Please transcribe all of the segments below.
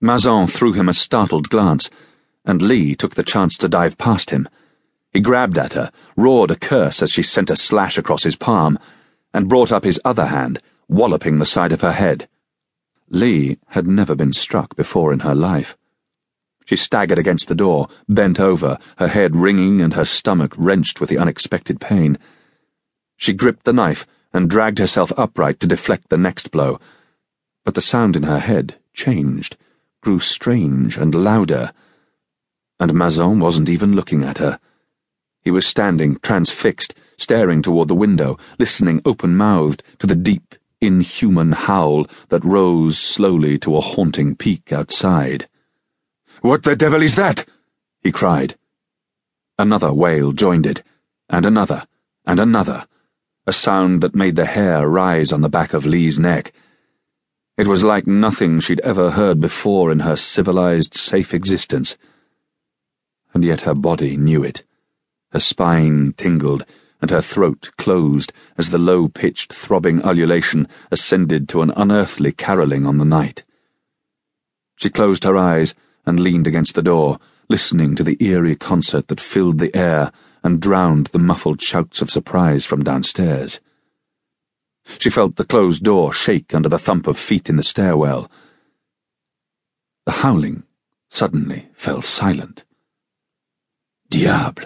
Mazan threw him a startled glance, and Leigh took the chance to dive past him. He grabbed at her, roared a curse as she sent a slash across his palm, and brought up his other hand, walloping the side of her head. Leigh had never been struck before in her life. She staggered against the door, bent over, her head ringing and her stomach wrenched with the unexpected pain. She gripped the knife and dragged herself upright to deflect the next blow, but the sound in her head changed, grew strange and louder, and Mazan wasn't even looking at her. He was standing, transfixed, staring toward the window, listening open mouthed to the deep, inhuman howl that rose slowly to a haunting peak outside. What the devil is that? he cried. Another wail joined it, and another, and another, a sound that made the hair rise on the back of Leigh's neck. It was like nothing she'd ever heard before in her civilized, safe existence. And yet her body knew it. Her spine tingled, and her throat closed as the low pitched, throbbing ululation ascended to an unearthly caroling on the night. She closed her eyes and leaned against the door, listening to the eerie concert that filled the air and drowned the muffled shouts of surprise from downstairs. She felt the closed door shake under the thump of feet in the stairwell. The howling suddenly fell silent. Diable,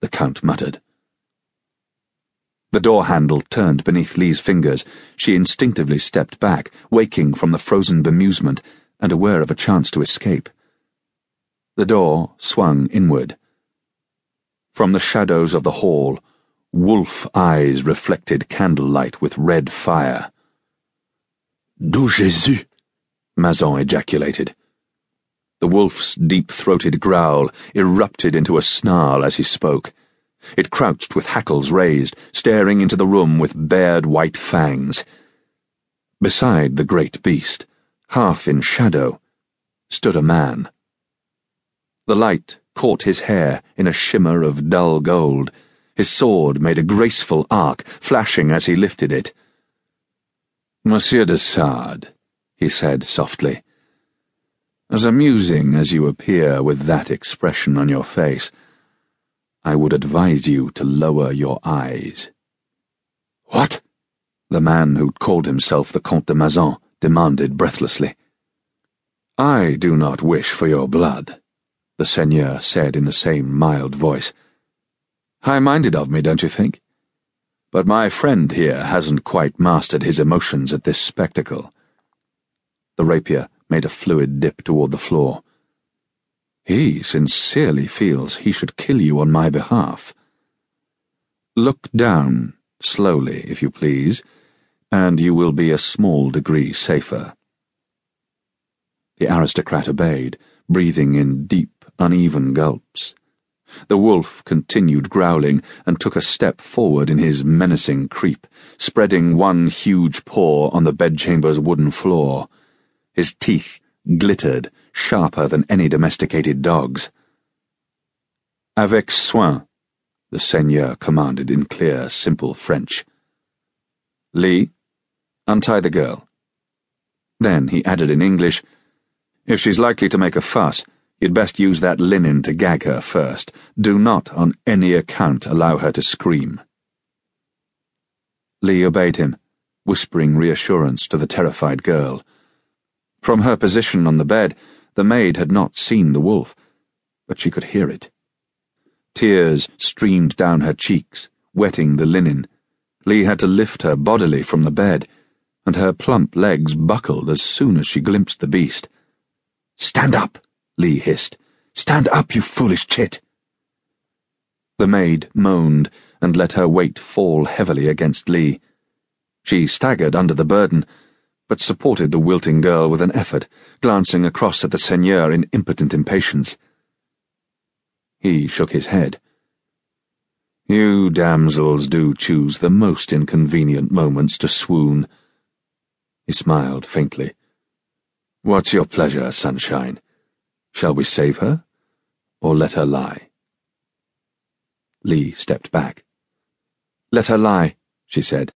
the Count muttered. The door handle turned beneath Leigh's fingers. She instinctively stepped back, waking from the frozen bemusement and aware of a chance to escape. The door swung inward. From the shadows of the hall, wolf eyes reflected candlelight with red fire. Du Jésus! Mazan ejaculated. The wolf's deep throated growl erupted into a snarl as he spoke. It crouched with hackles raised, staring into the room with bared white fangs. Beside the great beast, half in shadow, stood a man. The light caught his hair in a shimmer of dull gold. His sword made a graceful arc, flashing as he lifted it. Monsieur de Sade, he said softly, as amusing as you appear with that expression on your face, I would advise you to lower your eyes. What? The man who'd called himself the Comte de Mazan demanded breathlessly. I do not wish for your blood the Seigneur said in the same mild voice. High minded of me, don't you think? But my friend here hasn't quite mastered his emotions at this spectacle. The rapier made a fluid dip toward the floor. He sincerely feels he should kill you on my behalf. Look down, slowly, if you please, and you will be a small degree safer. The aristocrat obeyed, breathing in deep uneven gulps. The wolf continued growling and took a step forward in his menacing creep, spreading one huge paw on the bedchamber's wooden floor. His teeth glittered, sharper than any domesticated dog's. Avec soin, the seigneur commanded in clear, simple French. Leigh, untie the girl. Then he added in English, If she's likely to make a fuss, You'd best use that linen to gag her first. Do not, on any account, allow her to scream. Leigh obeyed him, whispering reassurance to the terrified girl. From her position on the bed, the maid had not seen the wolf, but she could hear it. Tears streamed down her cheeks, wetting the linen. Leigh had to lift her bodily from the bed, and her plump legs buckled as soon as she glimpsed the beast. Stand up! Leigh hissed. Stand up, you foolish chit! The maid moaned and let her weight fall heavily against Leigh. She staggered under the burden, but supported the wilting girl with an effort, glancing across at the seigneur in impotent impatience. He shook his head. You damsels do choose the most inconvenient moments to swoon. He smiled faintly. What's your pleasure, sunshine? Shall we save her, or let her lie? Leigh stepped back. Let her lie, she said.